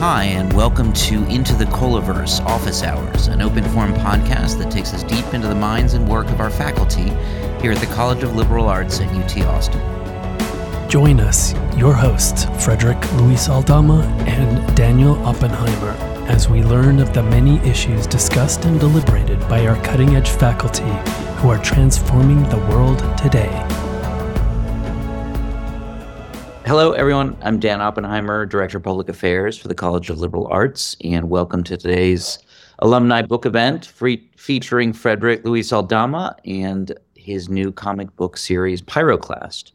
Hi, and welcome to Into the Colaverse Office Hours, an open forum podcast that takes us deep into the minds and work of our faculty here at the College of Liberal Arts at UT Austin. Join us, your hosts, Frederick Luis Aldama and Daniel Oppenheimer, as we learn of the many issues discussed and deliberated by our cutting edge faculty who are transforming the world today. Hello, everyone. I'm Dan Oppenheimer, Director of Public Affairs for the College of Liberal Arts, and welcome to today's alumni book event free- featuring Frederick Luis Aldama and his new comic book series, Pyroclast.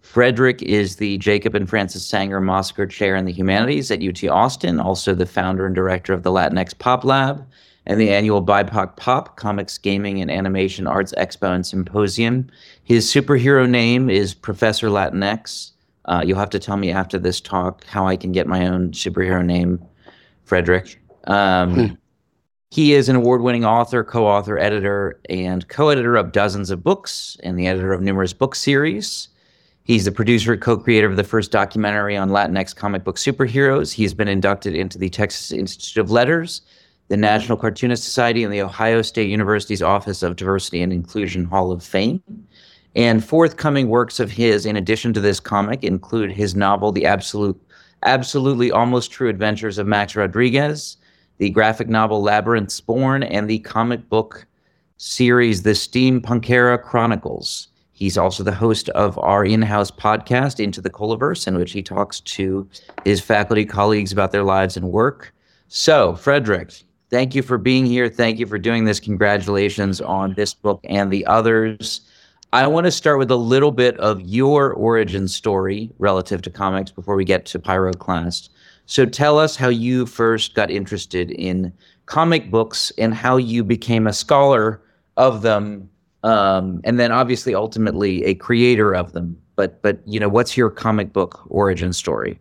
Frederick is the Jacob and Frances Sanger Mossiker Chair in the Humanities at UT Austin, also the founder and director of the Latinx Pop Lab and the annual BIPOC Pop Comics, Gaming, and Animation Arts Expo and Symposium. His superhero name is Professor Latinx. Uh, you'll have to tell me after this talk how I can get my own superhero name, Frederick. Um, hmm. He is an award winning author, co author, editor, and co editor of dozens of books and the editor of numerous book series. He's the producer and co creator of the first documentary on Latinx comic book superheroes. He's been inducted into the Texas Institute of Letters, the National Cartoonist Society, and the Ohio State University's Office of Diversity and Inclusion Hall of Fame. And forthcoming works of his, in addition to this comic, include his novel, The Absolute, Absolutely Almost True Adventures of Max Rodriguez, the graphic novel Labyrinths Born, and the comic book series, The Steampunkera Chronicles. He's also the host of our in house podcast, Into the Colaverse, in which he talks to his faculty colleagues about their lives and work. So, Frederick, thank you for being here. Thank you for doing this. Congratulations on this book and the others. I want to start with a little bit of your origin story relative to comics before we get to Pyroclast. So tell us how you first got interested in comic books and how you became a scholar of them, um, and then obviously ultimately a creator of them. But but you know, what's your comic book origin story?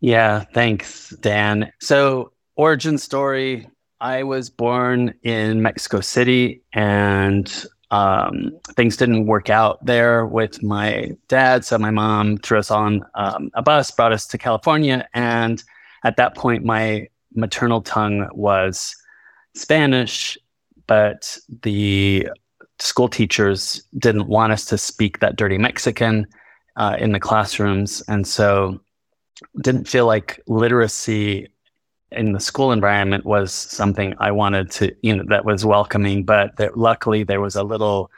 Yeah, thanks, Dan. So origin story. I was born in Mexico City and um, things didn't work out there with my dad. So my mom threw us on um, a bus, brought us to California. And at that point, my maternal tongue was Spanish, but the school teachers didn't want us to speak that dirty Mexican uh, in the classrooms. And so didn't feel like literacy in the school environment was something I wanted to, you know, that was welcoming. But luckily there was a little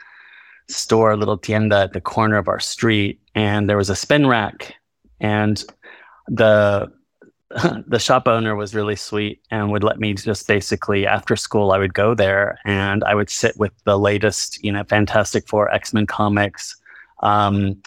store, a little tienda at the corner of our street, and there was a spin rack, and the the shop owner was really sweet and would let me just basically after school I would go there and I would sit with the latest, you know, Fantastic Four, X Men comics, um,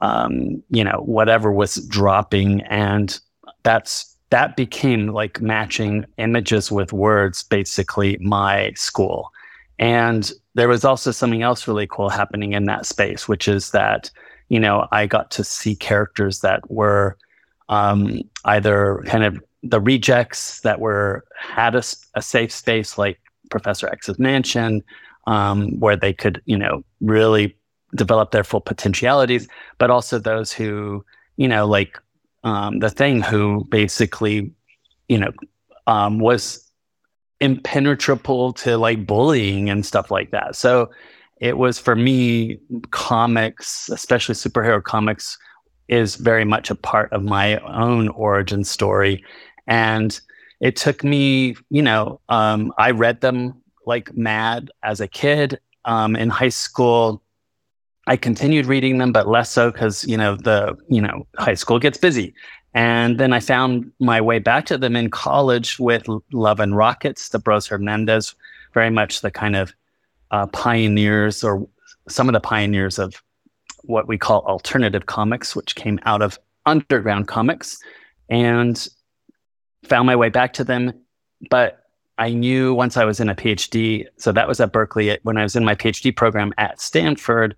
um, you know, whatever was dropping, and that's that became like matching images with words, basically my school. And there was also something else really cool happening in that space, which is that, you know, I got to see characters that were um, either kind of the rejects that were had a, a safe space like Professor X's mansion, um, where they could, you know, really develop their full potentialities, but also those who, you know, like um, the thing who basically, you know, um, was impenetrable to like bullying and stuff like that. So it was for me, comics, especially superhero comics, is very much a part of my own origin story. And it took me, you know, um, I read them like mad as a kid. Um, in high school, I continued reading them, but less so because you know the you know high school gets busy, and then I found my way back to them in college with Love and Rockets, the Bros Hernandez, very much the kind of uh, pioneers or some of the pioneers of what we call alternative comics, which came out of underground comics, and found my way back to them. But I knew once I was in a PhD, so that was at Berkeley. When I was in my PhD program at Stanford,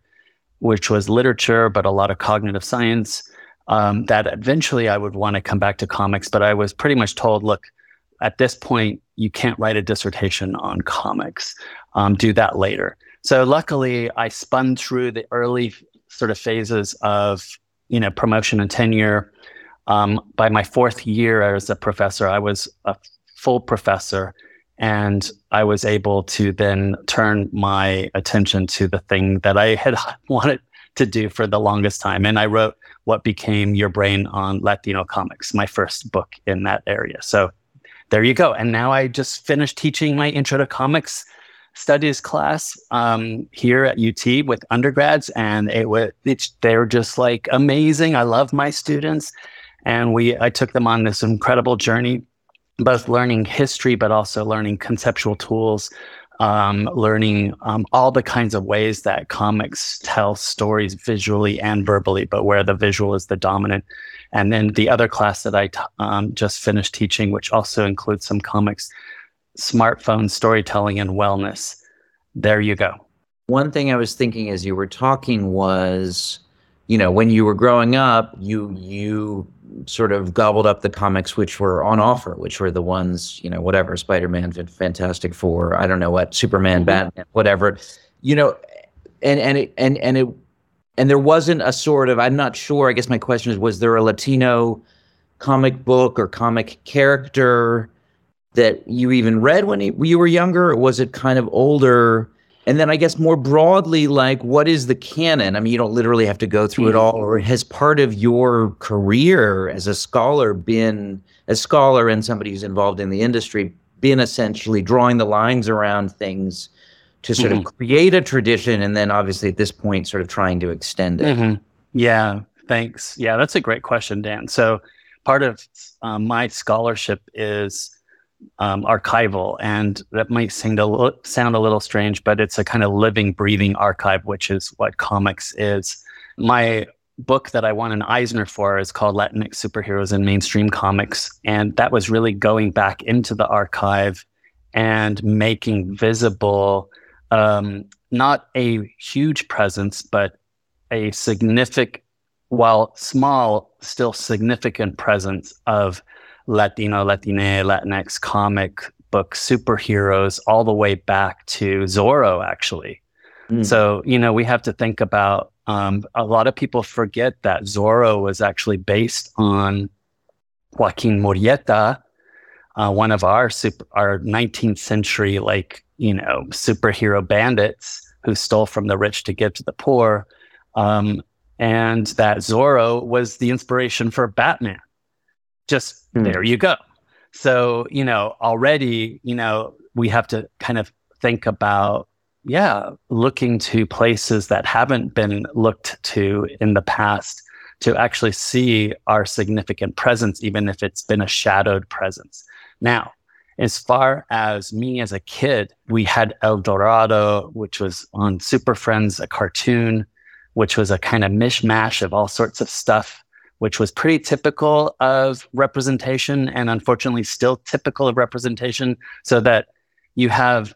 which was literature, but a lot of cognitive science. Um, that eventually I would want to come back to comics, but I was pretty much told, look, at this point, you can't write a dissertation on comics. Um, do that later. So luckily, I spun through the early sort of phases of you know promotion and tenure. um, by my fourth year as a professor, I was a full professor and I was able to then turn my attention to the thing that I had wanted to do for the longest time. And I wrote what became Your Brain on Latino Comics, my first book in that area. So there you go. And now I just finished teaching my Intro to Comics studies class um, here at UT with undergrads, and it was they're just like amazing. I love my students, and we I took them on this incredible journey both learning history, but also learning conceptual tools, um, learning um, all the kinds of ways that comics tell stories visually and verbally, but where the visual is the dominant. And then the other class that I t- um, just finished teaching, which also includes some comics, smartphone storytelling and wellness. There you go. One thing I was thinking as you were talking was, you know, when you were growing up, you you sort of gobbled up the comics which were on offer, which were the ones, you know, whatever, Spider-Man, Fantastic Four, I don't know what, Superman, mm-hmm. Batman, whatever. You know, and and it and and it and there wasn't a sort of I'm not sure, I guess my question is was there a Latino comic book or comic character that you even read when you were younger or was it kind of older and then I guess more broadly, like what is the canon? I mean, you don't literally have to go through it all, or has part of your career as a scholar been as a scholar and somebody who's involved in the industry, been essentially drawing the lines around things to sort mm-hmm. of create a tradition, and then obviously at this point, sort of trying to extend it. Mm-hmm. Yeah, thanks. Yeah, that's a great question, Dan. So part of um, my scholarship is um, archival, and that might sound a, little, sound a little strange, but it's a kind of living, breathing archive, which is what comics is. My book that I won an Eisner for is called Latinx Superheroes in Mainstream Comics, and that was really going back into the archive and making visible um, not a huge presence, but a significant, while small, still significant presence of Latino, Latine, Latinx comic book superheroes all the way back to Zorro, actually. Mm. So, you know, we have to think about um, a lot of people forget that Zorro was actually based on Joaquin Murrieta, uh, one of our super, our 19th century, like, you know, superhero bandits who stole from the rich to give to the poor. Um, and that Zorro was the inspiration for Batman just mm. there you go. So, you know, already, you know, we have to kind of think about, yeah, looking to places that haven't been looked to in the past to actually see our significant presence, even if it's been a shadowed presence. Now, as far as me as a kid, we had El Dorado, which was on Super Friends, a cartoon, which was a kind of mishmash of all sorts of stuff which was pretty typical of representation and unfortunately still typical of representation, so that you have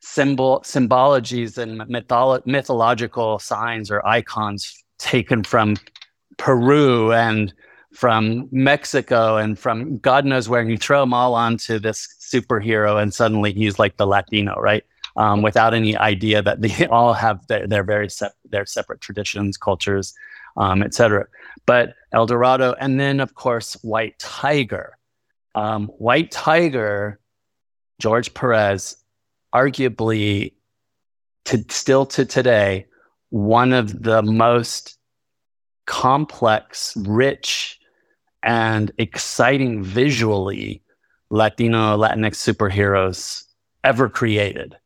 symbol symbologies and mytholo- mythological signs or icons taken from Peru and from Mexico and from God knows where, and you throw them all onto this superhero, and suddenly he's like the Latino, right? Um, without any idea that they all have their, their very their separate traditions, cultures, um, etc. But El Dorado, and then of course White Tiger. Um, White Tiger, George Perez, arguably, to still to today, one of the most complex, rich, and exciting visually Latino Latinx superheroes ever created.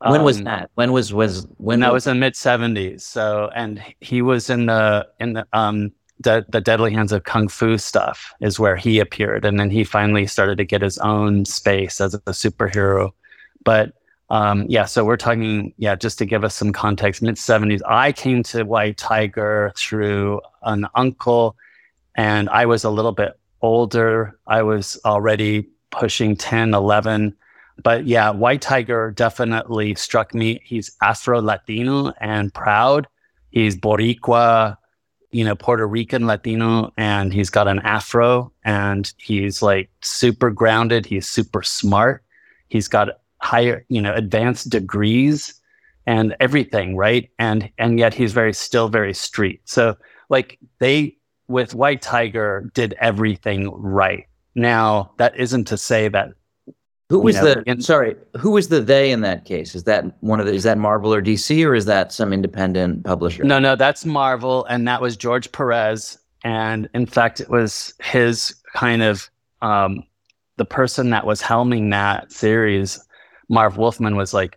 When um, was that? When was was when that was, was in mid seventies. So and he was in the in the um the, the Deadly Hands of Kung Fu stuff is where he appeared, and then he finally started to get his own space as a superhero. But um, yeah, so we're talking yeah, just to give us some context, mid seventies. I came to White Tiger through an uncle, and I was a little bit older. I was already pushing 10, 11 but yeah, White Tiger definitely struck me. He's Afro Latino and proud. He's Boricua, you know, Puerto Rican Latino, and he's got an afro and he's like super grounded. He's super smart. He's got higher, you know, advanced degrees and everything, right? And and yet he's very still very street. So like they with White Tiger did everything right. Now, that isn't to say that Who was know, the in- sorry? Who was the they in that case? Is that one of the? Is that Marvel or DC or is that some independent publisher? No, no, that's Marvel, and that was George Perez. And in fact, it was his kind of um, the person that was helming that series. Marv Wolfman was like,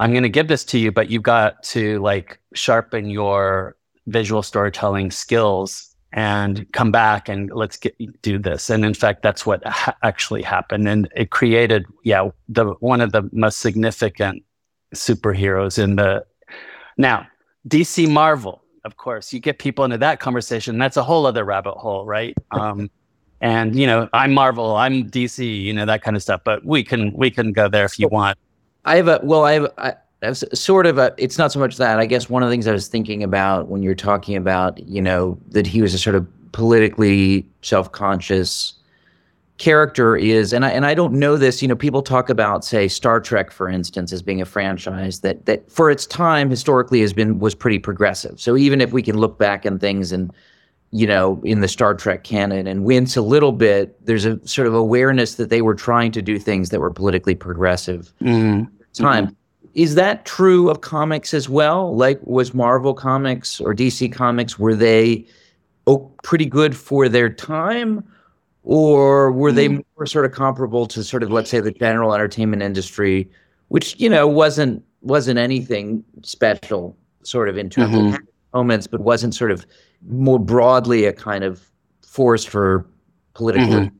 "I'm going to give this to you, but you've got to like sharpen your visual storytelling skills and come back and let's get do this." And in fact, that's what ha- actually happened, and it created, yeah, the one of the most significant superheroes in the now DC Marvel, of course, you get people into that conversation. That's a whole other rabbit hole, right? Um, and you know, I'm Marvel, I'm DC, you know, that kind of stuff. But we can we can go there if you want. I have a well, I have I, Sort of a. It's not so much that. I guess one of the things I was thinking about when you're talking about, you know, that he was a sort of politically self-conscious character is, and I and I don't know this. You know, people talk about, say, Star Trek, for instance, as being a franchise that that for its time historically has been was pretty progressive. So even if we can look back on things and you know, in the Star Trek canon and wince a little bit, there's a sort of awareness that they were trying to do things that were politically progressive Mm. time. Is that true of comics as well? Like, was Marvel Comics or DC Comics were they oh, pretty good for their time, or were they more sort of comparable to sort of let's say the general entertainment industry, which you know wasn't wasn't anything special, sort of in terms Mhm. of moments, but wasn't sort of more broadly a kind of force for political.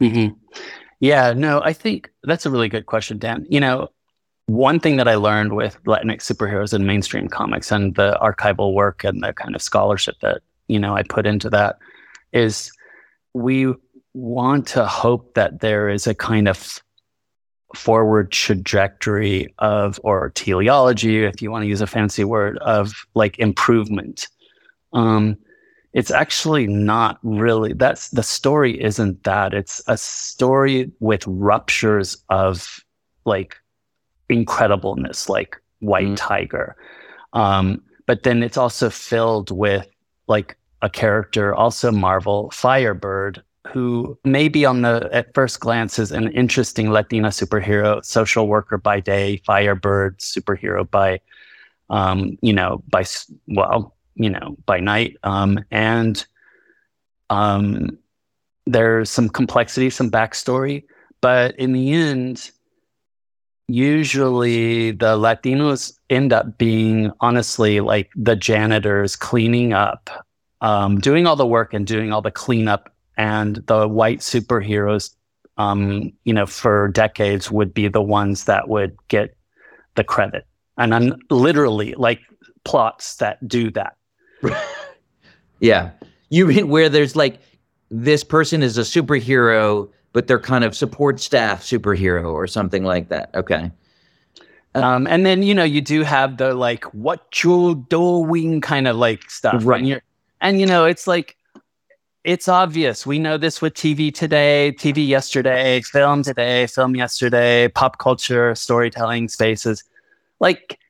Mhm. hmm Yeah, no, I think that's a really good question, Dan. You know, one thing that I learned with Latinx superheroes and mainstream comics and the archival work and the kind of scholarship that, you know, I put into that is we want to hope that there is a kind of forward trajectory of, or teleology, if you want to use a fancy word, of like improvement. Um, it's actually not really that's the story isn't that it's a story with ruptures of like incredibleness like white Mm. tiger um but then it's also filled with like a character also marvel firebird who maybe on the at first glance is an interesting latina superhero social worker by day firebird superhero by um you know by s- well you know by night um and um there's some complexity some backstory but in the end usually the latinos end up being honestly like the janitors cleaning up um, doing all the work and doing all the cleanup and the white superheroes um, you know for decades would be the ones that would get the credit and i'm literally like plots that do that Yeah. You mean where there's like this person is a superhero, but they're kind of support staff superhero or something like that. Okay. Um, and then you know you do have the like what you're doing kind of like stuff, Right. And, you're, and you know it's like it's obvious. We know this with TV today, TV yesterday, film today, film yesterday, pop culture, storytelling spaces. Like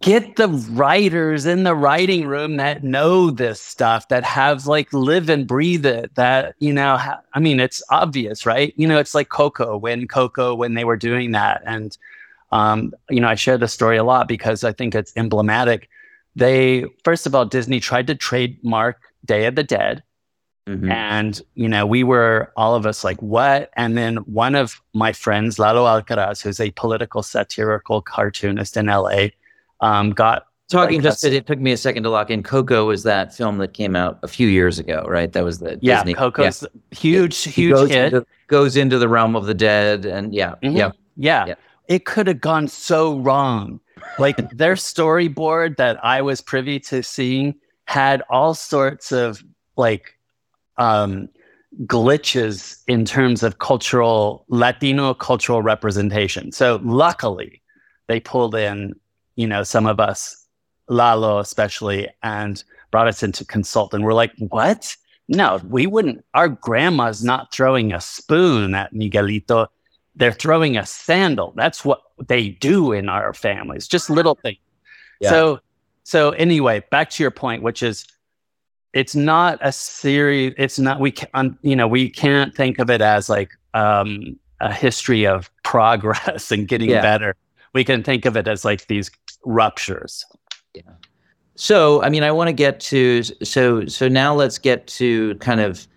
get the writers in the writing room that know this stuff, that have like live and breathe it. That you know, ha- I mean, it's obvious, right? You know, it's like Coco when Coco when they were doing that and um, you know, I share this story a lot because I think it's emblematic. They, first of all, Disney tried to trademark Day of the Dead. Mhm. And, you know, we were all of us like, what? And then one of my friends, Lalo Alcaraz, who's a political satirical cartoonist in LA, um, got Talking Like, just, it took me a second to lock in. Coco was that film that came out a few years ago, right? That was the yeah, Disney. Coco's huge, He huge goes hit. Into, goes into the realm of the dead, and yeah, Mhm. yeah. Yeah. Yeah. It could have gone so wrong. Like their storyboard that I was privy to seeing had all sorts of like um glitches in terms of cultural Latino cultural representation. So luckily they pulled in, you know, some of us, Lalo especially, and brought us in to consult. And we're like, what? No, we wouldn't. Our grandma's not throwing a spoon at Miguelito. They're throwing a sandal. That's what they do in our families, just little things. Yeah. So, so anyway, back to your point, which is it's not a series. It's not we can you know we can't think of it as like um, a history of progress and getting Yeah. better. We can think of it as like these ruptures. Yeah. So, I mean, I want to get to so so now let's get to kind of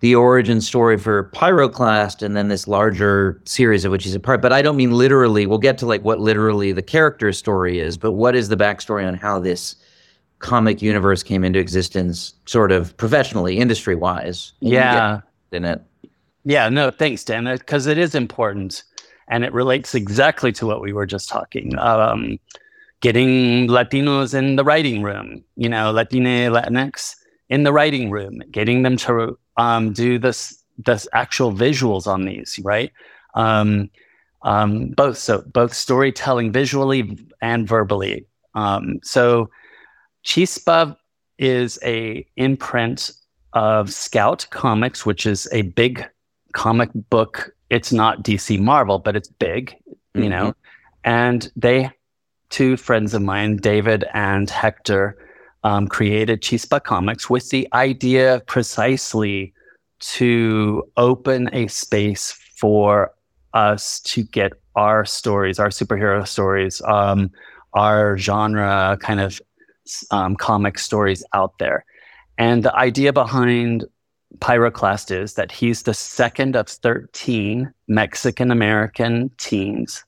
the origin story for Pyroclast and then this larger series of which he's a part. But I don't mean literally. We'll get to like what literally the character story is, but what is the backstory on how this comic universe came into existence, sort of professionally, industry wise? Yeah. in it. Yeah, no, thanks, Dan, because it is important and it relates exactly to what we were just talking. Um, getting Latinos in the writing room, you know, Latine, Latinx in the writing room, getting them to um, do this, this actual visuals on these, right? Um, um, both so both storytelling visually and verbally. Um, so Chispa is a imprint of Scout Comics, which is a big comic book. It's not DC Marvel, but it's big, you know. And they, two friends of mine, David and Hector, um, created Chispa Comics with the idea precisely to open a space for us to get our stories, our superhero stories, um, our genre kind of um, comic stories out there. And the idea behind Pyroclast is that he's the second of 13 Mexican American teens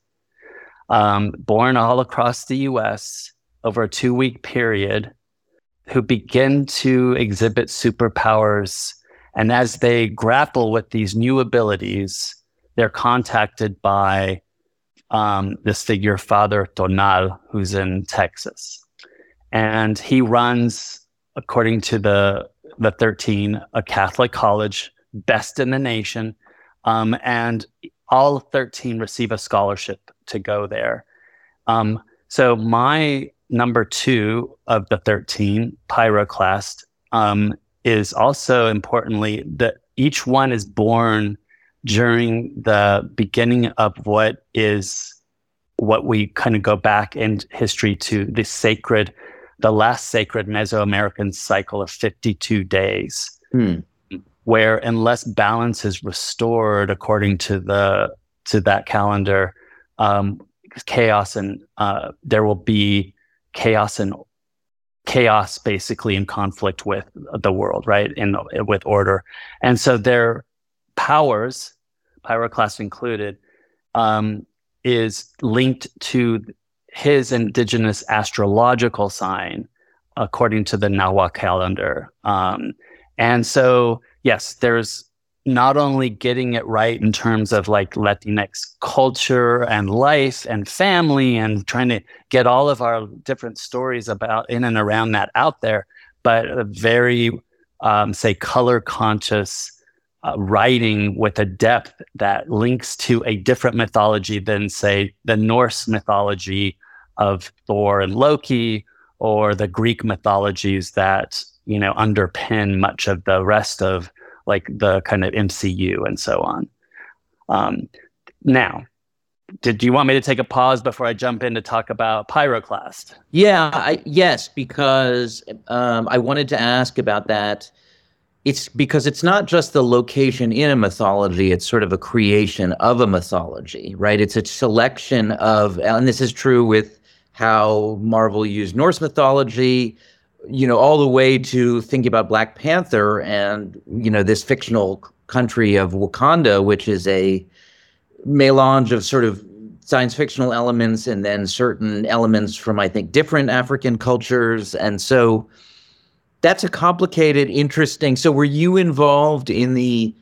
um, born all across the US over a two week period who begin to exhibit superpowers. And as they grapple with these new abilities, they're contacted by um, this figure, Father Tonal, who's in Texas. And he runs, according to the, the 13, a Catholic college, best in the nation. Um, and all 13 receive a scholarship to go there. Um, so my number two of the 13, Pyroclast, um, is also importantly that each one is born during the beginning of what is what we kind of go back in history to the sacred, the last sacred Mesoamerican cycle of 52 days Hmm. where unless balance is restored according to the to that calendar, um, chaos and uh, there will be chaos and chaos basically in conflict with the world, right? In with order, and so their powers, pyroclast included, um, is linked to his indigenous astrological sign according to the Nahua calendar. Um, and so, yes, there's not only getting it right in terms of like Latinx culture and life and family and trying to get all of our different stories about in and around that out there, but a very, um, say, color conscious uh, writing with a depth that links to a different mythology than, say, the Norse mythology of Thor and Loki or the Greek mythologies that you know underpin much of the rest of like the kind of MCU and so on. Um, now, did you want me to take a pause before I jump in to talk about Pyroclast? Yeah, I, yes, because um, I wanted to ask about that. It's because it's not just the location in a mythology, it's sort of a creation of a mythology, right? It's a selection of, and this is true with how Marvel used Norse mythology, you know, all the way to thinking about Black Panther and, you know, this fictional country of Wakanda, which is a melange of sort of science fictional elements and then certain elements from I think different African cultures. And so that's a complicated interesting so were you involved in the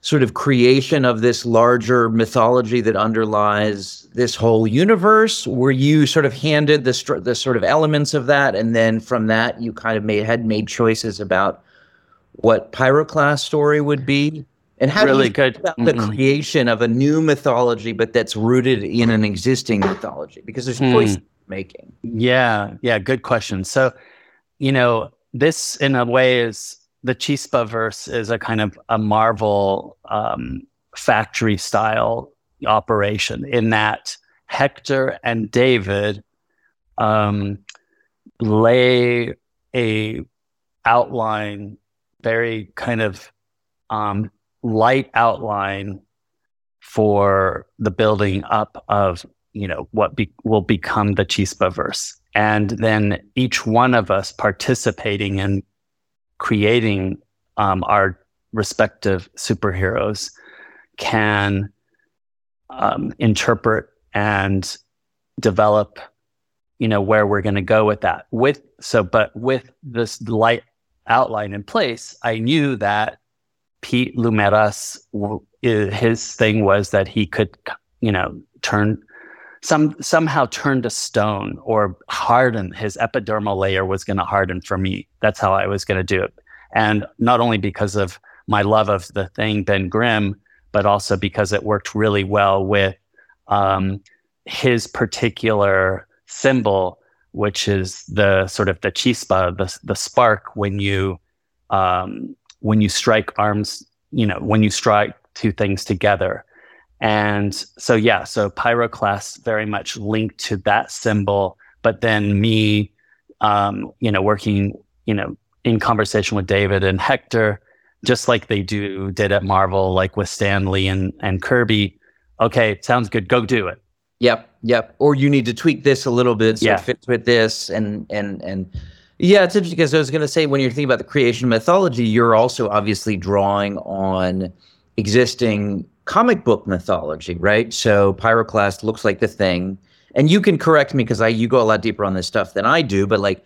sort of creation of this larger mythology that underlies this whole universe were you sort of handed the the sort of elements of that and then from that you kind of made had made choices about what pyroclast story would be and how do Really you good. think about the Mhm. creation of a new mythology but that's rooted in an existing mythology because there's Hmm. choices making Yeah, yeah, good question. So, you know, this in a way is the Chispa verse is a kind of a Marvel um, factory style operation in that Hector and David um, lay a outline, very kind of um, light outline for the building up of you know what be, will become the Chispa verse, and then each one of us participating in creating um, our respective superheroes can um, interpret and develop you know where we're going to go with that. With so but with this light outline in place i knew that pete lumeras his thing was that he could you know turn some somehow turned to stone or hardened. his epidermal layer was going to harden for me that's how i was going to do it and not only because of my love of the thing ben grimm but also because it worked really well with um, his particular symbol, which is the sort of the chispa, the the spark when you um, when you strike arms, you know, when you strike two things together. And so yeah, so pyroclast very much linked to that symbol, but then me, um, you know, working, you know, in conversation with David and Hector, just like they do did at Marvel, like with Stan Lee and and Kirby. Okay, sounds good. Go do it. Yep, yep. Or you need to tweak this a little bit so Yeah. it fits with this, and and and yeah, it's interesting because I was going to say when you're thinking about the creation mythology, you're also obviously drawing on existing comic book mythology, right? So Pyroclast looks like the thing, and you can correct me because I you go a lot deeper on this stuff than I do, but like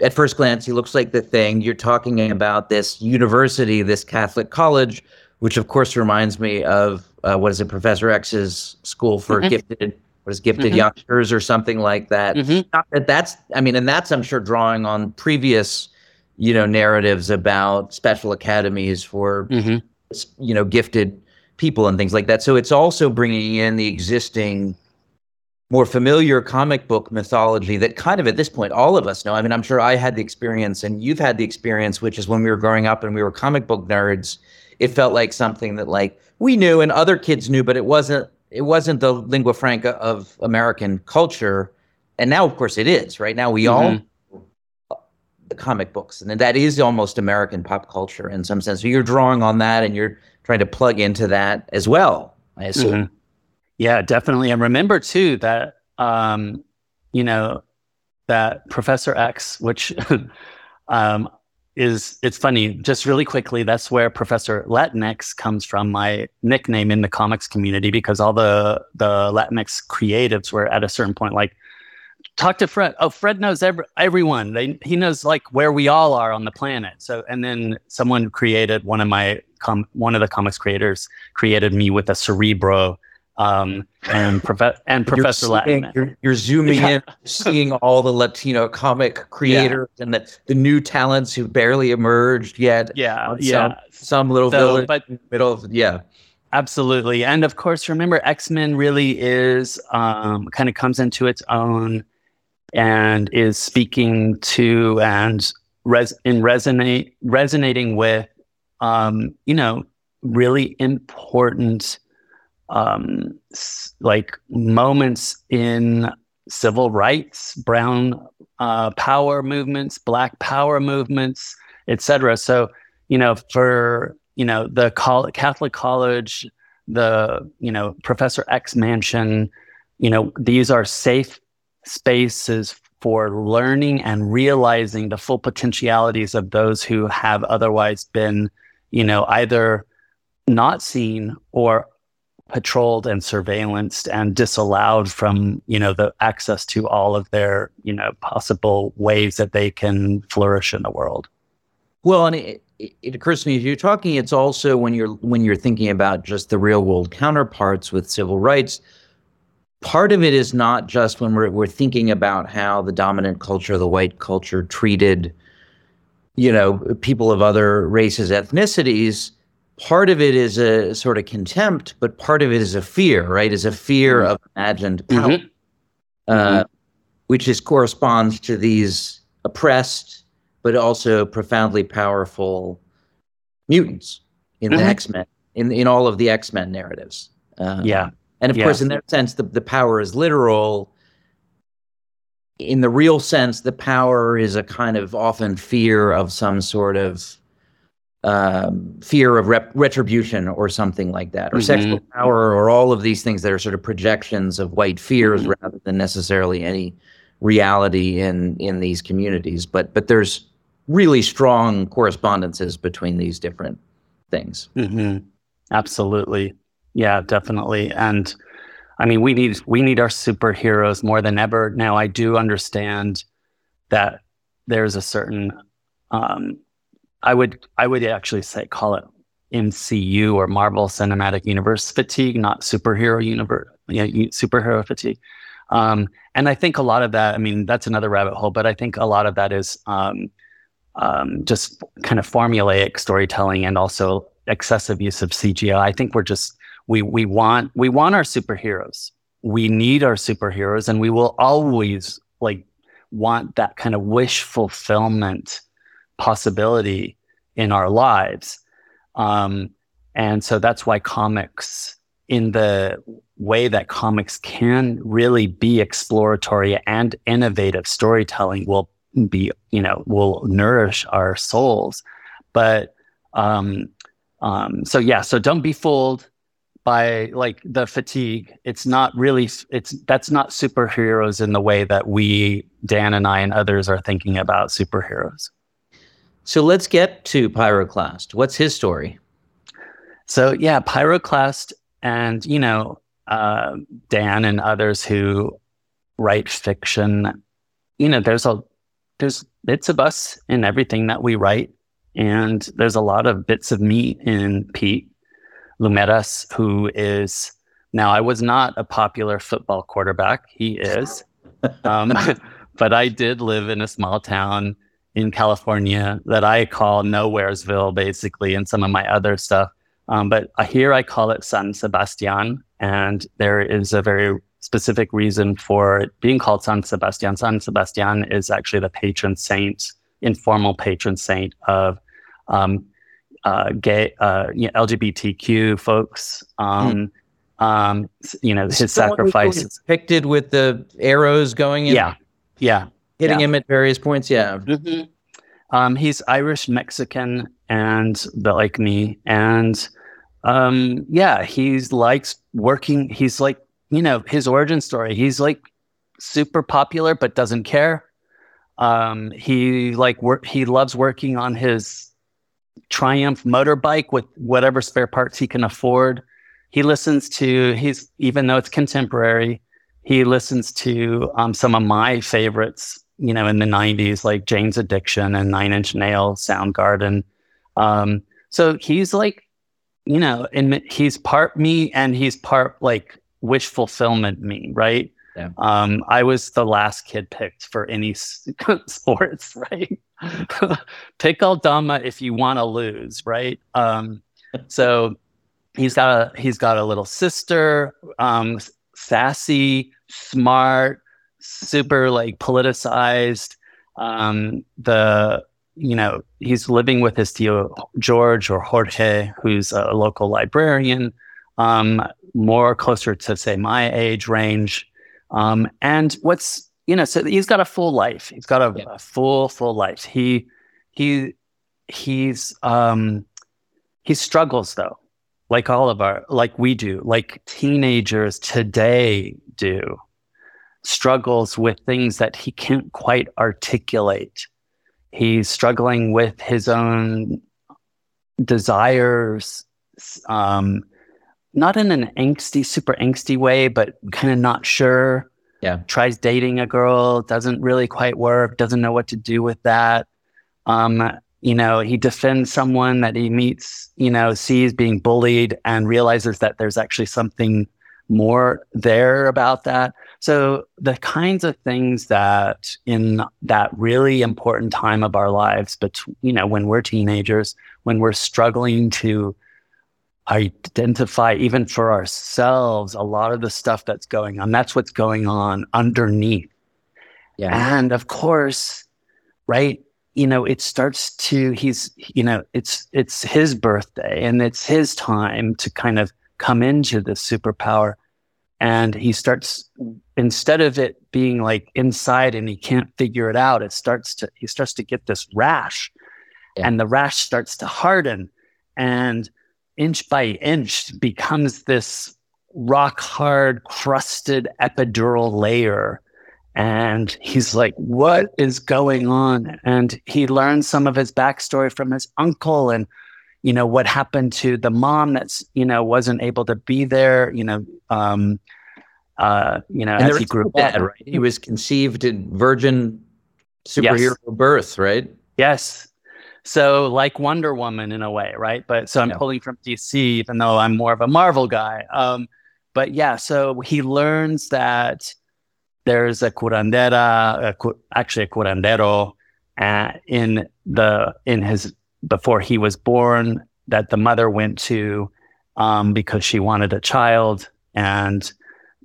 at first glance, he looks like the thing. You're talking about this university, this Catholic college, which of course reminds me of uh, what is it, Professor X's school for Mhm. gifted, what is gifted Mhm. youngsters or something like that. Mhm. Not that that's, I mean, and that's I'm sure drawing on previous, you know, narratives about special academies for Mhm. you know gifted people and things like that. So it's also bringing in the existing more familiar comic book mythology that kind of at this point all of us know. I mean, I'm sure I had the experience and you've had the experience, which is when we were growing up and we were comic book nerds, it felt like something that like we knew and other kids knew, but it wasn't it wasn't the lingua franca of American culture. And now of course it is, right? Now we all mm-hmm. the comic books and that is almost American pop culture in some sense. So you're drawing on that and you're trying to plug into that as well. I assume. Mhm. Yeah, definitely. And remember too that um, you know that Professor X, which um, is it's funny. Just really quickly, that's where Professor Latinx comes from. My nickname in the comics community because all the the Latinx creatives were at a certain point like. Talk to Fred. Oh, Fred knows every, everyone. They, he knows like where we all are on the planet. So, and then someone created one of my com, one of the comics creators created me with a cerebro um, and, prof- and Professor you're seeing- Latin. You're, you're zooming Yeah. in, seeing all the Latino comic creators and the, the new talents who barely emerged yet. Yeah, yeah. Some little So, village but middle of yeah. absolutely, and of course, remember X Men really is um, kind of comes into its own and is speaking to and res in resonate resonating with um, you know really important um, like moments in civil rights, brown uh, power movements, black power movements, etc. So, you know, for you know the col- Catholic college, the you know Professor X mansion, you know, these are safe spaces for learning and realizing the full potentialities of those who have otherwise been, you know, either not seen or patrolled and surveillanced and disallowed from you know the access to all of their you know possible ways that they can flourish in the world Well, and it, it, occurs to me as you're talking, it's also when you're when you're thinking about just the real world counterparts with civil rights. Part of it is not just when we're we're thinking about how the dominant culture, the white culture, treated, you know, people of other races, ethnicities. Part of it is a sort of contempt, but part of it is a fear, right? Is a fear of imagined power, Mhm. uh, which is corresponds to these oppressed but also profoundly powerful mutants in the Mhm. X Men, in in all of the X Men narratives. Uh, yeah and of yeah. course, in that sense, the the power is literal. In the real sense, the power is a kind of often fear of some sort of um, fear of rep- retribution or something like that, or mm-hmm. sexual power, or all of these things that are sort of projections of white fears mm-hmm. rather than necessarily any reality in in these communities. But but there's really strong correspondences between these different things. Mm-hmm. Absolutely, yeah, definitely, and I mean we need we need our superheroes more than ever now. I do understand that there's a certain um, I would I would actually say call it MCU or Marvel Cinematic Universe fatigue, not superhero universe, superhero fatigue. Um, and I think a lot of that, I mean, that's another rabbit hole, but I think a lot of that is um, um, just kind of formulaic storytelling and also excessive use of CGI. I think we're just we we want we want our superheroes. We need our superheroes, and we will always like want that kind of wish fulfillment possibility in our lives. Um, and so that's why comics, in the way that comics can really be exploratory and innovative storytelling, will be, you know, will nourish our souls. But um, um, so yeah, so don't be fooled by like the fatigue. It's not really it's that's not superheroes in the way that we Dan and I and others are thinking about superheroes. So let's get to Pyroclast. What's his story? So yeah, Pyroclast, and you know uh, Dan and others who write fiction. You know, there's a there's bits of us in everything that we write, and there's a lot of bits of me in Pete Lumeras, who is now I was not a popular football quarterback. He is, um, but I did live in a small town in California that I call Nowheresville, basically, and some of my other stuff. Um, but here I call it San Sebastian, and there is a very specific reason for it being called San Sebastian. San Sebastian is actually the patron saint, informal patron saint of um, uh, gay, uh, you know, LGBTQ folks. Um, mm. um, you know, his sacrifices depicted with the arrows going in. Yeah, yeah, hitting yeah. him at various points. Yeah. Mm-hmm. Um, he's Irish Mexican and like me. And um, yeah, he's likes working. He's like, you know, his origin story. He's like super popular, but doesn't care. Um, he like work. He loves working on his Triumph motorbike with whatever spare parts he can afford. He listens to. He's even though it's contemporary. He listens to um, some of my favorites you know, in the 90s, like Jane's Addiction and Nine Inch Nails, Soundgarden. Um, so he's like, you know, and he's part me and he's part like wish fulfillment me, right? Yeah. Um, I was the last kid picked for any sports, right? Pick Aldama if you want to lose, right? Um, so he's got a he's got a little sister, um, sassy, smart, super like politicized. Um, the you know he's living with his tío George or Jorge, who's a local librarian, um, more closer to say my age range. Um, and what's you know, so he's got a full life. He's got a, yeah. a full full life. He he he's um he struggles though like all of our like we do like teenagers today do struggles with things that he can't quite articulate. He's struggling with his own desires, um, not in an angsty, super angsty way, but kind of not sure. Yeah. Tries dating a girl, doesn't really quite work, doesn't know what to do with that. Um, you know, he defends someone that he meets, you know, sees being bullied and realizes that there's actually something more there about that. So the kinds of things that in that really important time of our lives, but you know, when we're teenagers, when we're struggling to identify even for ourselves a lot of the stuff that's going on, that's what's going on underneath. Yeah. And of course, right, you know, it starts to he's, you know, it's it's his birthday and it's his time to kind of come into the superpower and he starts instead of it being like inside and he can't figure it out, it starts to he starts to get this rash, yeah. and the rash starts to harden, and inch by inch becomes this rock hard crusted epidural layer and he's like, What is going on? And he learns some of his backstory from his uncle and, you know, what happened to the mom that's, you know, wasn't able to be there, you know, um, uh, you know, and as he grew up, right? He was conceived in virgin superhero yes. birth, right? Yes. So like Wonder Woman in a way, right? But so I'm yeah. pulling from DC, even though I'm more of a Marvel guy. Um, but yeah, so he learns that there's a curandera, a, actually a curandero, uh, in the in his before he was born that the mother went to um, because she wanted a child and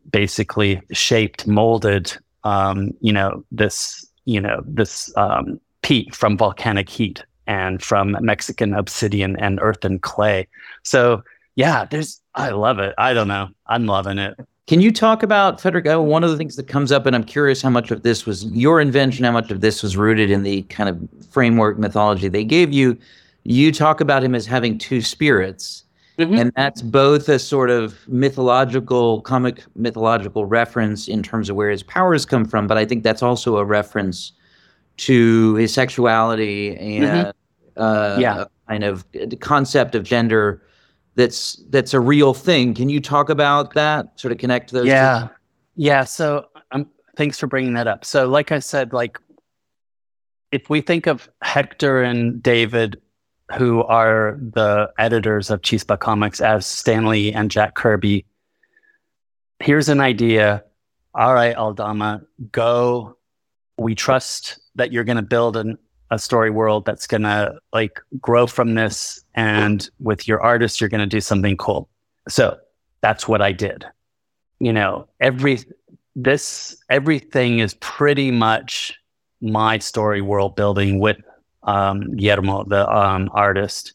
basically shaped, molded, um, you know, this you know this um, Pete from volcanic heat and from Mexican obsidian and earth and clay. So yeah, there's I love it. I don't know, I'm loving it. Can you talk about Frederick? one of the things that comes up, and I'm curious how much of this was your invention, how much of this was rooted in the kind of framework mythology they gave you. You talk about him as having two spirits, mm-hmm. and that's both a sort of mythological, comic mythological reference in terms of where his powers come from, but I think that's also a reference to his sexuality and mm-hmm. Uh, yeah. kind of concept of gender that's that's a real thing. Can you talk about that? Sort of connect those. Yeah, two? yeah. So um, thanks for bringing that up. So, like I said, like if we think of Hector and David, who are the editors of Chispa Comics, as Stan Lee and Jack Kirby, here's an idea. All right, Aldama, go. We trust that you're going to build an a story world that's going to like grow from this and with your artist you're going to do something cool. So that's what i did. You know every this everything is pretty much my story world building with um, Guillermo, the um, artist,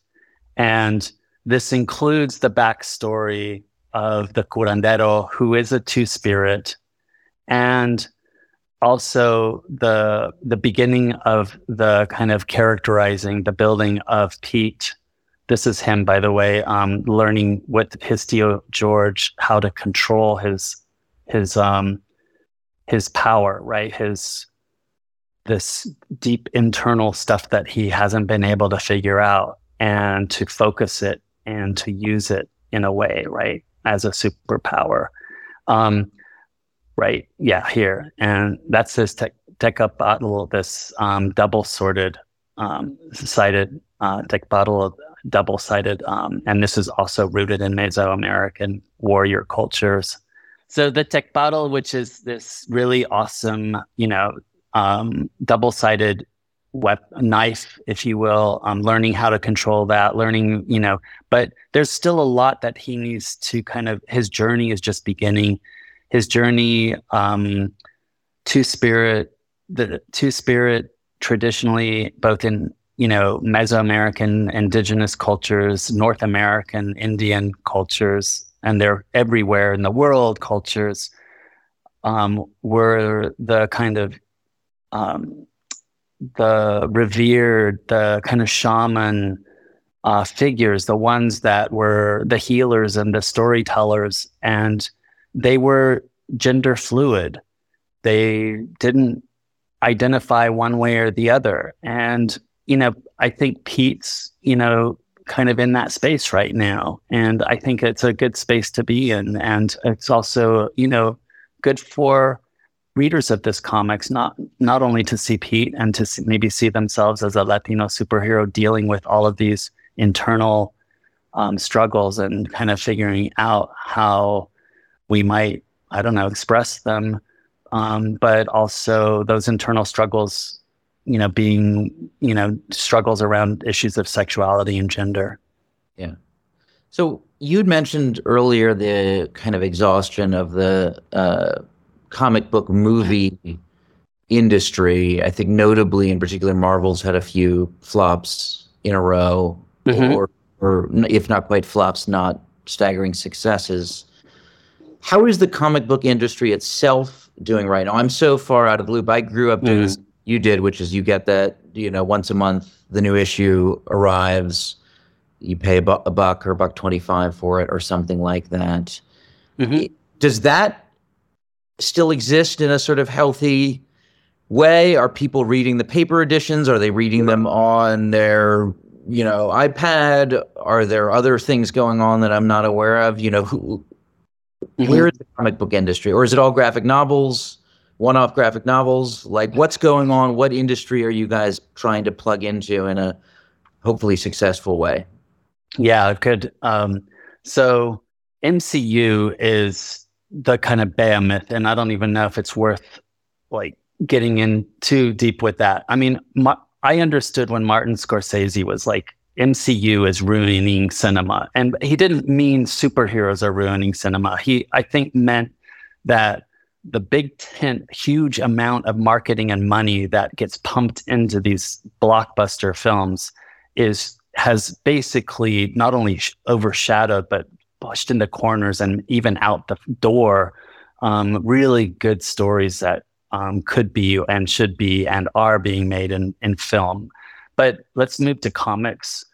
and this includes the backstory of the curandero, who is a two spirit, and also the the beginning of the kind of characterizing the building of Pete. This is him, by the way, um, learning with his Tio George how to control his his um, his power, right? His this deep internal stuff that he hasn't been able to figure out, and to focus it and to use it in a way, right, as a superpower. Um, right? Yeah, here. And that's this tech, Tecapatl, this um, double sorted, um, sided uh, Tecapatl, double sided. Um, and this is also rooted in Mesoamerican warrior cultures. So the Tecpatl, which is this really awesome, you know, um, double sided wep- knife, if you will, um, learning how to control that, learning, you know, but there's still a lot that he needs to kind of, his journey is just beginning his journey um, two spirit, the two spirit traditionally, both in you know Mesoamerican indigenous cultures, North American Indian cultures, and they're everywhere in the world cultures, um, were the kind of um, the revered, the kind of shaman uh, figures, the ones that were the healers and the storytellers, and they were gender fluid. They didn't identify one way or the other. And, you know, I think Pete's, you know, kind of in that space right now. And I think it's a good space to be in. And it's also, you know, good for readers of this comics, not not only to see Pete and to see, maybe see themselves as a Latino superhero dealing with all of these internal um, struggles and kind of figuring out how we might, I don't know, express them, um, but also those internal struggles, you know, being, you know, struggles around issues of sexuality and gender. Yeah. So you'd mentioned earlier the kind of exhaustion of the uh, comic book movie industry. I think notably, in particular, Marvel's had a few flops in a row, mm-hmm. or, or if not quite flops, not staggering successes how is the comic book industry itself doing right now? I'm so far out of the loop. I grew up doing mm. you did, which is you get that, you know, once a month the new issue arrives, you pay a, bu- a buck or a buck 25 for it or something like that. Mm-hmm. Does that still exist in a sort of healthy way? Are people reading the paper editions? Are they reading them on their you know iPad? Are there other things going on that I'm not aware of? You know, who, mm-hmm. where is the comic book industry, or is it all graphic novels? One-off graphic novels, like what's going on? What industry are you guys trying to plug into in a hopefully successful way? Yeah, good. Um, so MCU is the kind of behemoth, and I don't even know if it's worth like getting in too deep with that. I mean, my, I understood when Martin Scorsese was like, MCU is ruining cinema. And he didn't mean superheroes are ruining cinema. He, I think, meant that the big tent, huge amount of marketing and money that gets pumped into these blockbuster films is has basically not only overshadowed but pushed into corners and even out the door um, really good stories that um, could be and should be and are being made in, in film. But let's move to comics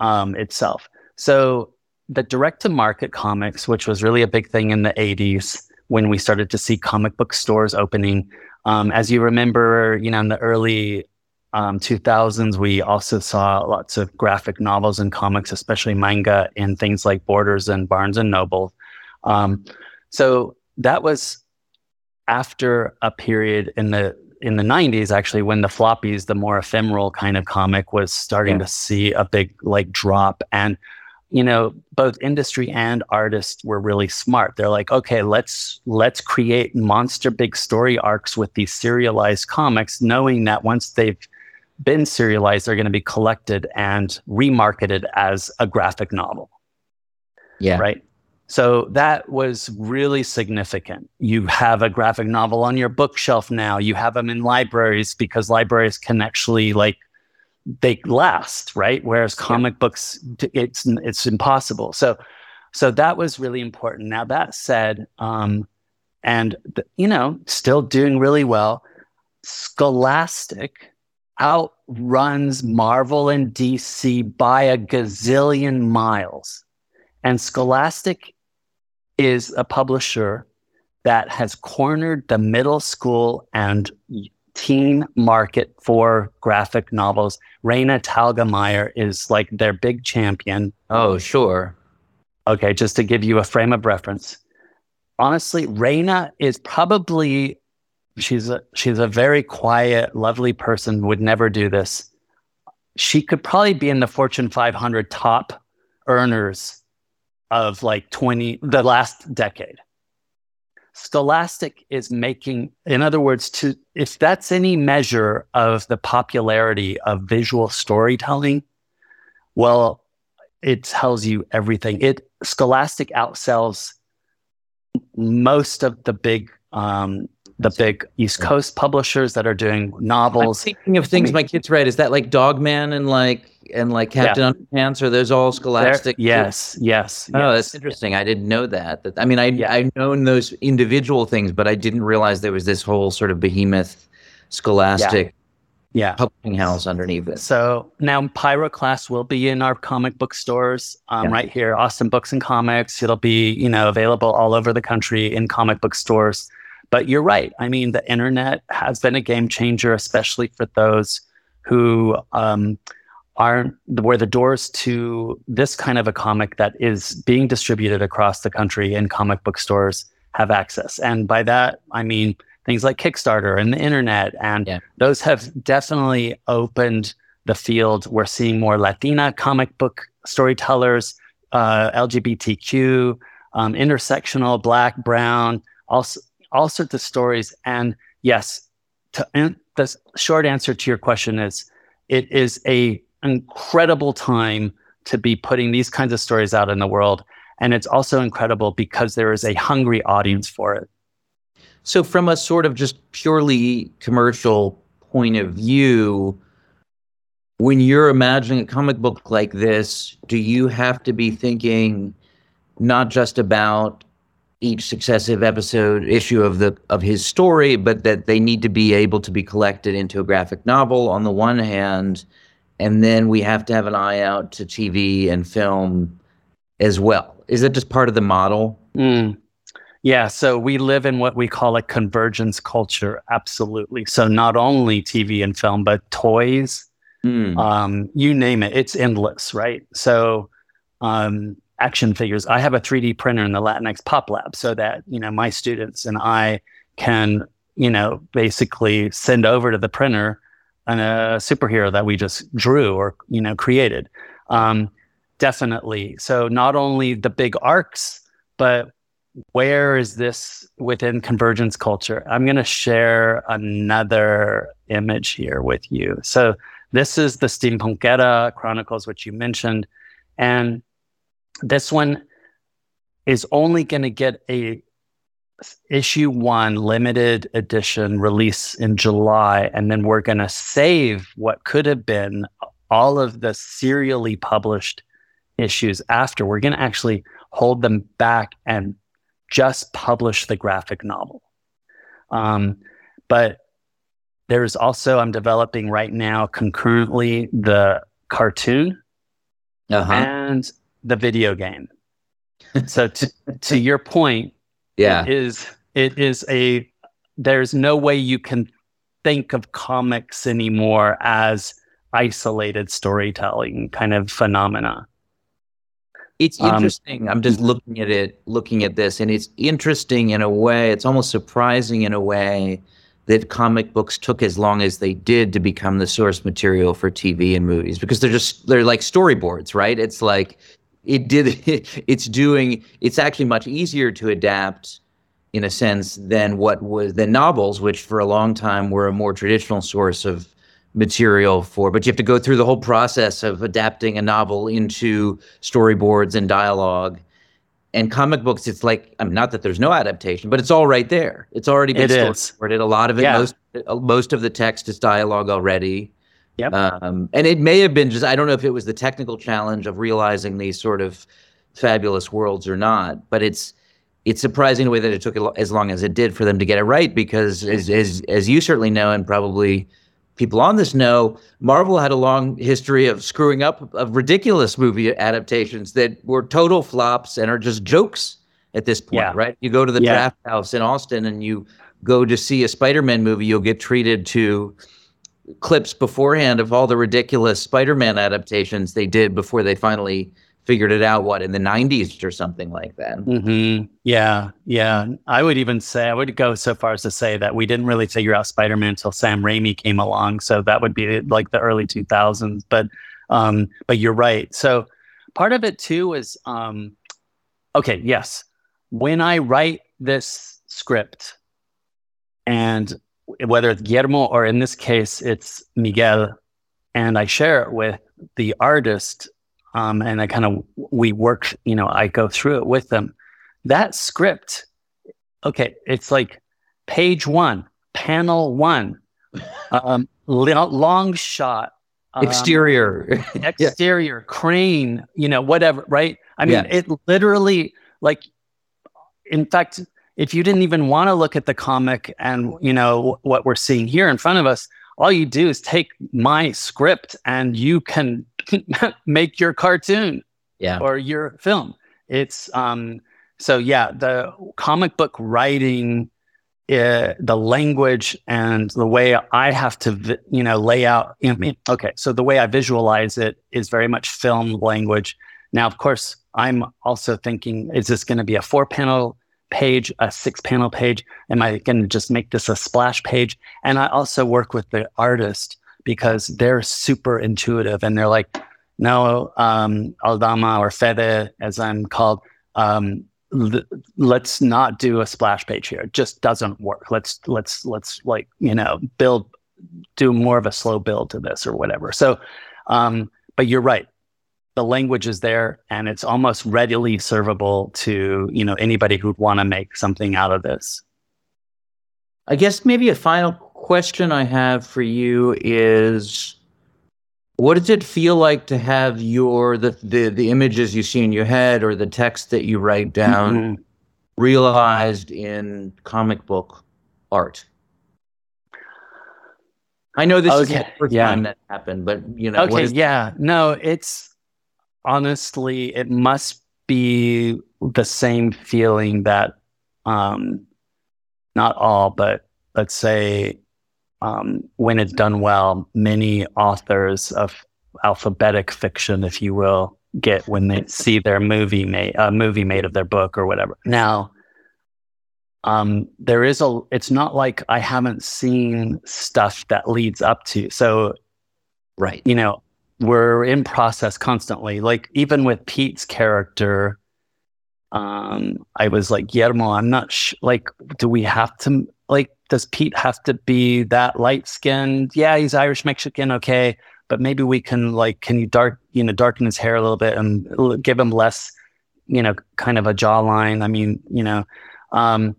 um, itself. So the direct to market comics, which was really a big thing in the 80s when we started to see comic book stores opening. Um, as you remember, you know, in the early um, 2000s, we also saw lots of graphic novels and comics, especially manga, and things like Borders and Barnes and Noble. Um, so that was after a period in the in the 90s actually when the floppies the more ephemeral kind of comic was starting yeah. to see a big like drop. And you know both industry and artists were really smart. They're like okay let's let's create monster big story arcs with these serialized comics knowing that once they've been serialized they're going to be collected and remarketed as a graphic novel. Yeah. Right so that was really significant. You have a graphic novel on your bookshelf now. You have them in libraries because libraries can actually like they last, right? Whereas comic yeah. books, it's it's impossible. So, so that was really important. Now that said, um, and the, you know, still doing really well. Scholastic outruns Marvel and DC by a gazillion miles. And Scholastic is a publisher that has cornered the middle school and teen market for graphic novels. Raina Telgemeier is like their big champion. Oh, sure. Okay, just to give you a frame of reference. Honestly, Raina is probably she's a she's a very quiet, lovely person, would never do this. She could probably be in the Fortune 500 top earners of like 20 the last decade. Scholastic is making in other words to if that's any measure of the popularity of visual storytelling well it tells you everything. It scholastic outsells most of the big um, the big East Coast publishers that are doing novels. I'm thinking of things I mean, my kids read. Is that like Dogman and like and like Captain yeah. Underpants? Are those all Scholastic? yes, yes. Oh, yes. that's interesting. I didn't know that. That I mean, I yeah. I've known those individual things, but I didn't realize there was this whole sort of behemoth Scholastic. Yeah. publishing house underneath it. So now Pyroclast will be in our comic book stores um, yeah. right here, Austin Books and Comics. It'll be you know available all over the country in comic book stores. But you're right. I mean, the internet has been a game changer, especially for those who um, are where the doors to this kind of a comic that is being distributed across the country in comic book stores have access. And by that, I mean things like Kickstarter and the internet. And yeah. those have definitely opened the field. We're seeing more Latina comic book storytellers, uh, LGBTQ, um, intersectional, black, brown, also all sorts of stories. And yes, to, the short answer to your question is it is a incredible time to be putting these kinds of stories out in the world. And it's also incredible because there is a hungry audience for it. So, from a sort of just purely commercial point of view, when you're imagining a comic book like this, do you have to be thinking not just about each successive episode issue of the of his story, but that they need to be able to be collected into a graphic novel on the one hand, and then we have to have an eye out to TV and film as well. Is that just part of the model? Mm. Yeah, so we live in what we call a convergence culture. Absolutely. So not only TV and film, but toys, mm. um, you name it, it's endless, right? So um, action figures. I have a 3D printer in the Latinx Pop Lab so that, you know, my students and I can, you know, basically send over to the printer an, a superhero that we just drew or, you know, created. Um, definitely. So not only the big arcs, but where is this within convergence culture? I'm going to share another image here with you. So this is the Steampunkera Chronicles, which you mentioned. And this one is only going to get a issue one limited edition release in July. And then we're going to save what could have been all of the serially published issues after. We're going to actually hold them back and just publish the graphic novel. Um, but there's also, I'm developing right now concurrently the cartoon uh-huh. and the video game. so to, to your point, yeah, it is it is a there's no way you can think of comics anymore as isolated storytelling kind of phenomena. It's um, interesting. Um, I'm just looking at it, looking at this, and it's interesting in a way. It's almost surprising in a way that comic books took as long as they did to become the source material for TV and movies because they're just they're like storyboards, right? It's like it did it's doing it's actually much easier to adapt in a sense than what was the novels, which for a long time were a more traditional source of material for, but you have to go through the whole process of adapting a novel into storyboards and dialogue. And comic books, it's like, I mean, not that there's no adaptation, but it's all right there. It's already been it storyboarded. A lot of it, yeah. most, most of the text is dialogue already. Yep. Um, and it may have been just, I don't know if it was the technical challenge of realizing these sort of fabulous worlds or not, but it's, it's surprising the way that it took as long as it did for them to get it right because as, as, as you certainly know and probably people on this know, Marvel had a long history of screwing up of ridiculous movie adaptations that were total flops and are just jokes at this point, yeah. right? You go to the yeah. draft house in Austin and you go to see a Spider-Man movie, you'll get treated to clips beforehand of all the ridiculous Spider-Man adaptations they did before they finally figured it out what in the 90s or something like that. Mm-hmm. yeah yeah. I would even say i would go so far as to say that we didn't really figure out spider-man until sam raimi came along so that would be like the early 2000s but um but you're right. So part of it too is um okay yes. When i write this script and whether it's guillermo or in this case it's miguel and i share it with the artist um, and I kind of we work. You know, I go through it with them. That script, okay, it's like page one, panel one, um, long shot, um, exterior, exterior, yeah. crane, you know, whatever, right? I mean, it literally, like, in fact, if you didn't even want to look at the comic and you know what we're seeing here in front of us, all you do is take my script and you can make your cartoon yeah. or your film. It's um so yeah, the comic book writing uh, the language and the way I have to, you know, lay out. You know, okay, so the way I visualize it is very much film language. Now, of course, I'm also thinking: is this going to be a four-panel page, a six-panel page? Am I going to just make this a splash page? And I also work with the artist because they're super intuitive and they're like, no, um, Aldama or Fede, as I'm called, um, l- let's not do a splash page here. It just doesn't work. Let's let's let's like you know build, do more of a slow build to this or whatever. So, um, but you're right. The language is there, and it's almost readily servable to you know anybody who'd want to make something out of this. I guess maybe a final question I have for you is what does it feel like to have your the, the the images you see in your head or the text that you write down mm-hmm. realized in comic book art? I know this is Okay, the first yeah. time that happened, but you know, okay is- yeah no it's honestly it must be the same feeling that um not all but let's say um when it's done well many authors of alphabetic fiction if you will get when they see their movie made a movie made of their book or whatever now um there is a it's not like i haven't seen stuff that leads up to so right? you know, we're in process constantly. Like even with Pete's character, um, I was like, Guillermo, I'm not sh- like, do we have to like, does Pete have to be that light skinned? Yeah, he's Irish Mexican, okay, but maybe we can like, can you dark, you know, darken his hair a little bit and give him less, you know, kind of a jawline. I mean, you know, um,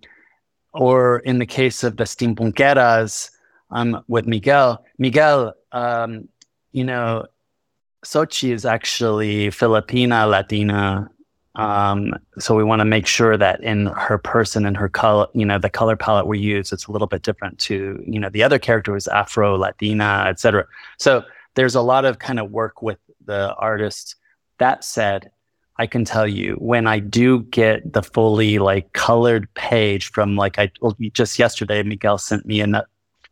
or in the case of the steampunkeras, um, with Miguel, Miguel, um, you know, Sochi is actually Filipina Latina. Um, so we want to make sure that in her person and her color, you know, the color palette we use, it's a little bit different to, you know, the other character was Afro Latina, etc. So there's a lot of kind of work with the artist. That said, I can tell you when I do get the fully like colored page from like I well, just yesterday, Miguel sent me in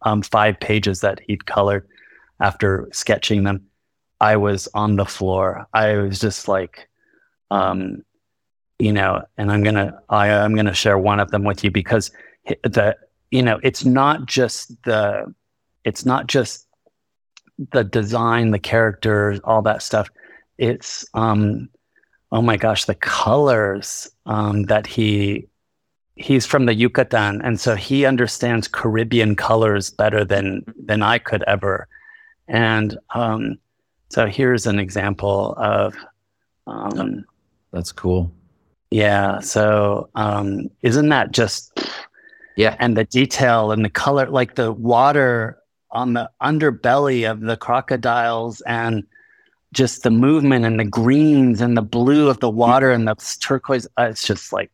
um, five pages that he'd colored after sketching them. I was on the floor. I was just like, um, you know, and I'm gonna I, I'm gonna share one of them with you because the you know it's not just the it's not just the design, the characters, all that stuff. It's um, oh my gosh, the colors um, that he he's from the Yucatan, and so he understands Caribbean colors better than than I could ever. And um, so here's an example of, um, That's cool. yeah. So um, isn't that just Yeah, and the detail and the color, like the water on the underbelly of the crocodiles and just the movement and the greens and the blue of the water and the turquoise. Uh, it's just like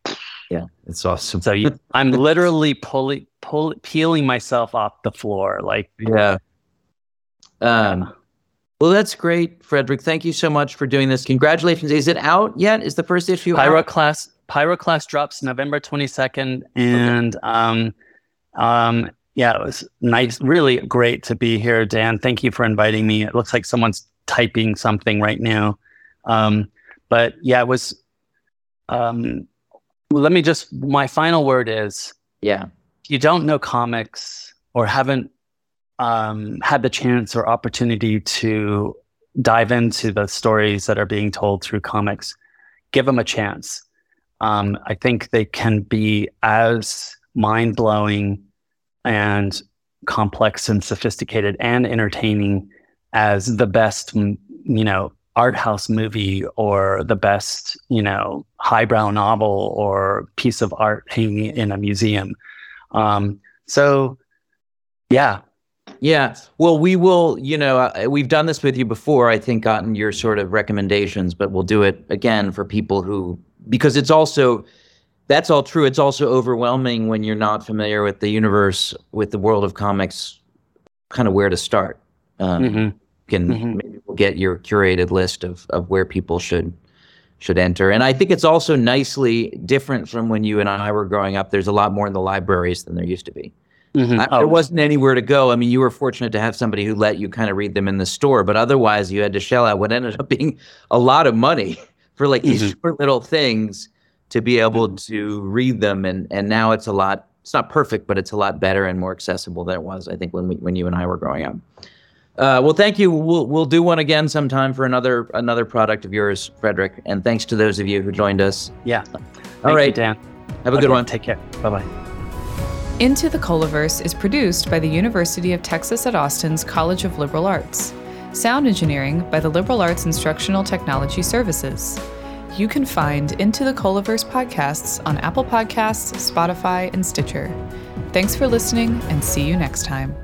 yeah, it's awesome. so. You, I'm literally pulling, pull, peeling myself off the floor. Like Yeah. Um, well, that's great, Frederick. Thank you so much for doing this. Congratulations. Is it out yet? Is the first issue Pyro out? Pyroclast drops November 22nd and um um yeah, it was nice really great to be here Dan. Thank you for inviting me. It looks like someone's typing something right now. Um but yeah, it was um let me just my final word is Yeah. if you don't know comics or haven't um, had the chance or opportunity to dive into the stories that are being told through comics, give them a chance. Um, I think they can be as mind blowing and complex and sophisticated and entertaining as the best, you know, art house movie or the best, you know, highbrow novel or piece of art hanging in a museum. Um, so, yeah, Yeah. Well, we will, you know, uh, we've done this with you before, I think, gotten your sort of recommendations, but we'll do it again for people who, because it's also, that's all true. It's also overwhelming when you're not familiar with the universe, with the world of comics, kind of where to start. Um, Mhm. Can Mhm. maybe we'll get your curated list of, of where people should should enter. And I think it's also nicely different from when you and I were growing up. There's a lot more in the libraries than there used to be. Mhm. I, Oh, There wasn't anywhere to go. I mean, you were fortunate to have somebody who let you kind of read them in the store, but otherwise, you had to shell out what ended up being a lot of money for like these Mhm. short little things to be able to read them. And and now it's a lot. It's not perfect, but it's a lot better and more accessible than it was. I think when we when you and I were growing up. Uh, well, thank you. We'll we'll do one again sometime for another another product of yours, Frederick. And thanks to those of you who joined us. yeah. All Thank you, Dan. have a good one. Take care. Bye bye. Into the Colaverse is produced by the University of Texas at Austin's College of Liberal Arts. Sound engineering by the Liberal Arts Instructional Technology Services. You can find Into the Colaverse podcasts on Apple Podcasts, Spotify, and Stitcher. Thanks for listening, and see you next time.